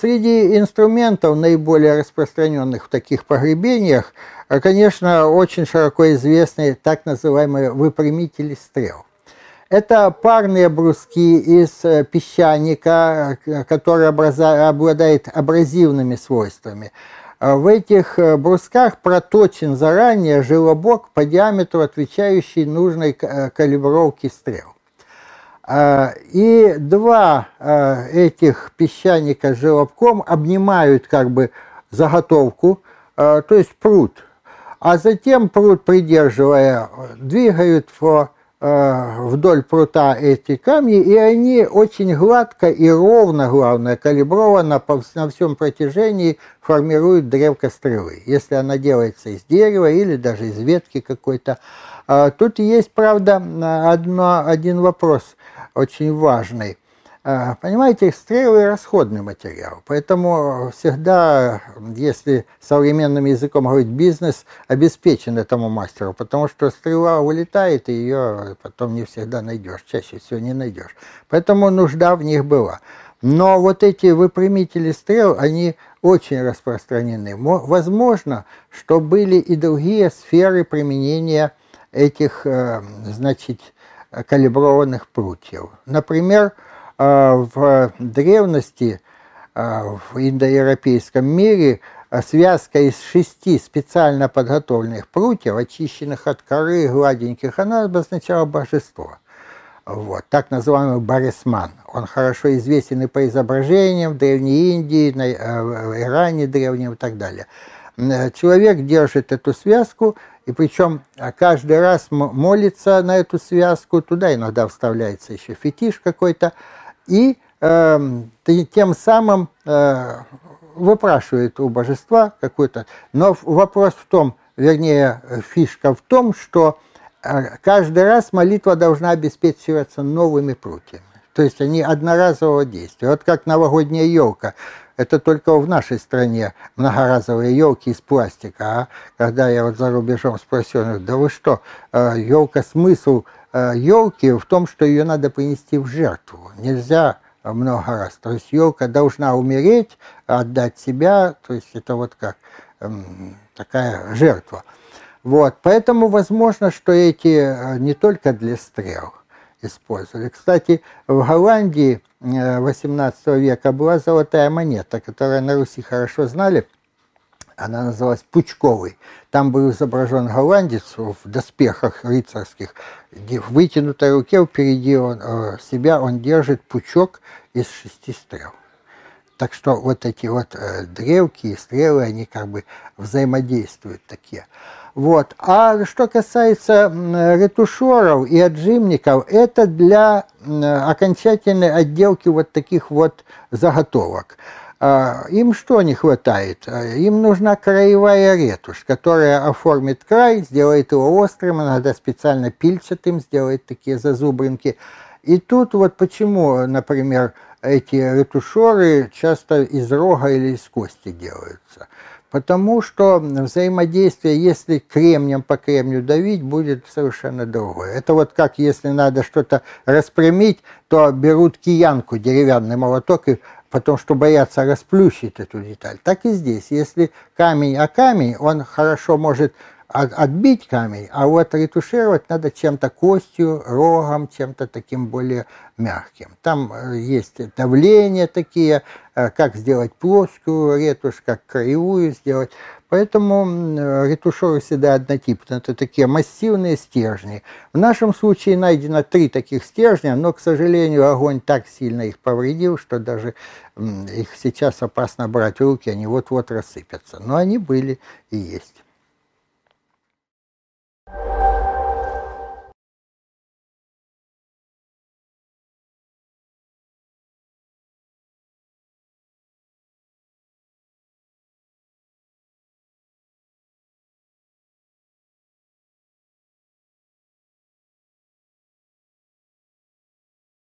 Среди инструментов, наиболее распространенных в таких погребениях, конечно, очень широко известны так называемые выпрямители стрел. Это парные бруски из э, песчаника, э, который обладает абразивными свойствами. А в этих э, брусках проточен заранее желобок по диаметру, отвечающий нужной калибровке стрел. А, и два этих песчаника с желобком обнимают как бы заготовку, то есть пруд, а затем пруд, придерживая, двигают вдоль прута эти камни, и они очень гладко и ровно, главное, калиброванно по, на всем протяжении формируют древко стрелы. Если она делается из дерева или даже из ветки какой-то. А, тут есть, правда, одно, один вопрос очень важный – а, понимаете, стрелы – расходный материал, поэтому всегда, если современным языком говорить, бизнес обеспечен этому мастеру, потому что стрела улетает, и ее потом не всегда найдешь, чаще всего не найдешь. Поэтому нужда в них была. Но вот эти выпрямители стрел, они очень распространены. Возможно, что были и другие сферы применения этих, э, значит, калиброванных прутьев. Например, а, в древности, а, в индоевропейском мире, а, связка из шести специально подготовленных прутьев, очищенных от коры, гладеньких, она обозначала божество. Вот, так называемый Барисман. Он хорошо известен и по изображениям в Древней Индии, на, в Иране древнем и так далее. Человек держит эту связку, и причем каждый раз молится на эту связку, туда иногда вставляется еще фетиш какой-то, и э, тем самым э, выпрашивает у божества какой-то. Но вопрос в том, вернее, фишка в том, что э, каждый раз молитва должна обеспечиваться новыми прутьями. То есть они одноразового действия. Вот как новогодняя елка. Это только в нашей стране многоразовые елки из пластика. А когда я вот за рубежом спросил, да вы что, елка смысл елки э, в том, что ее надо принести в жертву. Нельзя много раз. То есть елка должна умереть, отдать себя, то есть это вот как эм, такая жертва. Вот, поэтому возможно, что эти э, не только для стрел использовали. Кстати, в Голландии 18 э, века была золотая монета, которую на Руси хорошо знали – она называлась Пучковой. Там был изображен голландец в доспехах рыцарских. В вытянутой руке впереди он, э, себя он держит пучок из шести стрел. Так что вот эти вот э, дрелки и стрелы, они как бы взаимодействуют такие. Вот. А что касается ретушеров и отжимников, это для окончательной отделки вот таких вот заготовок. А, им что не хватает? А, им нужна краевая ретушь, которая оформит край, сделает его острым, иногда специально пильчатым, сделает такие зазубринки. И тут вот почему, например, эти ретушеры часто из рога или из кости делаются. Потому что взаимодействие, если кремнем по кремню давить, будет совершенно другое. Это вот как если надо что-то распрямить, то берут киянку, деревянный молоток и потому что боятся расплющить эту деталь. Так и здесь. Если камень о камень, он хорошо может отбить камень, а вот ретушировать надо чем-то костью, рогом, чем-то таким более мягким. Там э, есть давления такие, э, как сделать плоскую ретушь, как краевую сделать. Поэтому ретушеры всегда однотипные. Это такие массивные стержни. В нашем случае найдено три таких стержня, но, к сожалению, огонь так сильно их повредил, что даже их сейчас опасно брать в руки, они вот-вот рассыпятся. Но они были и есть.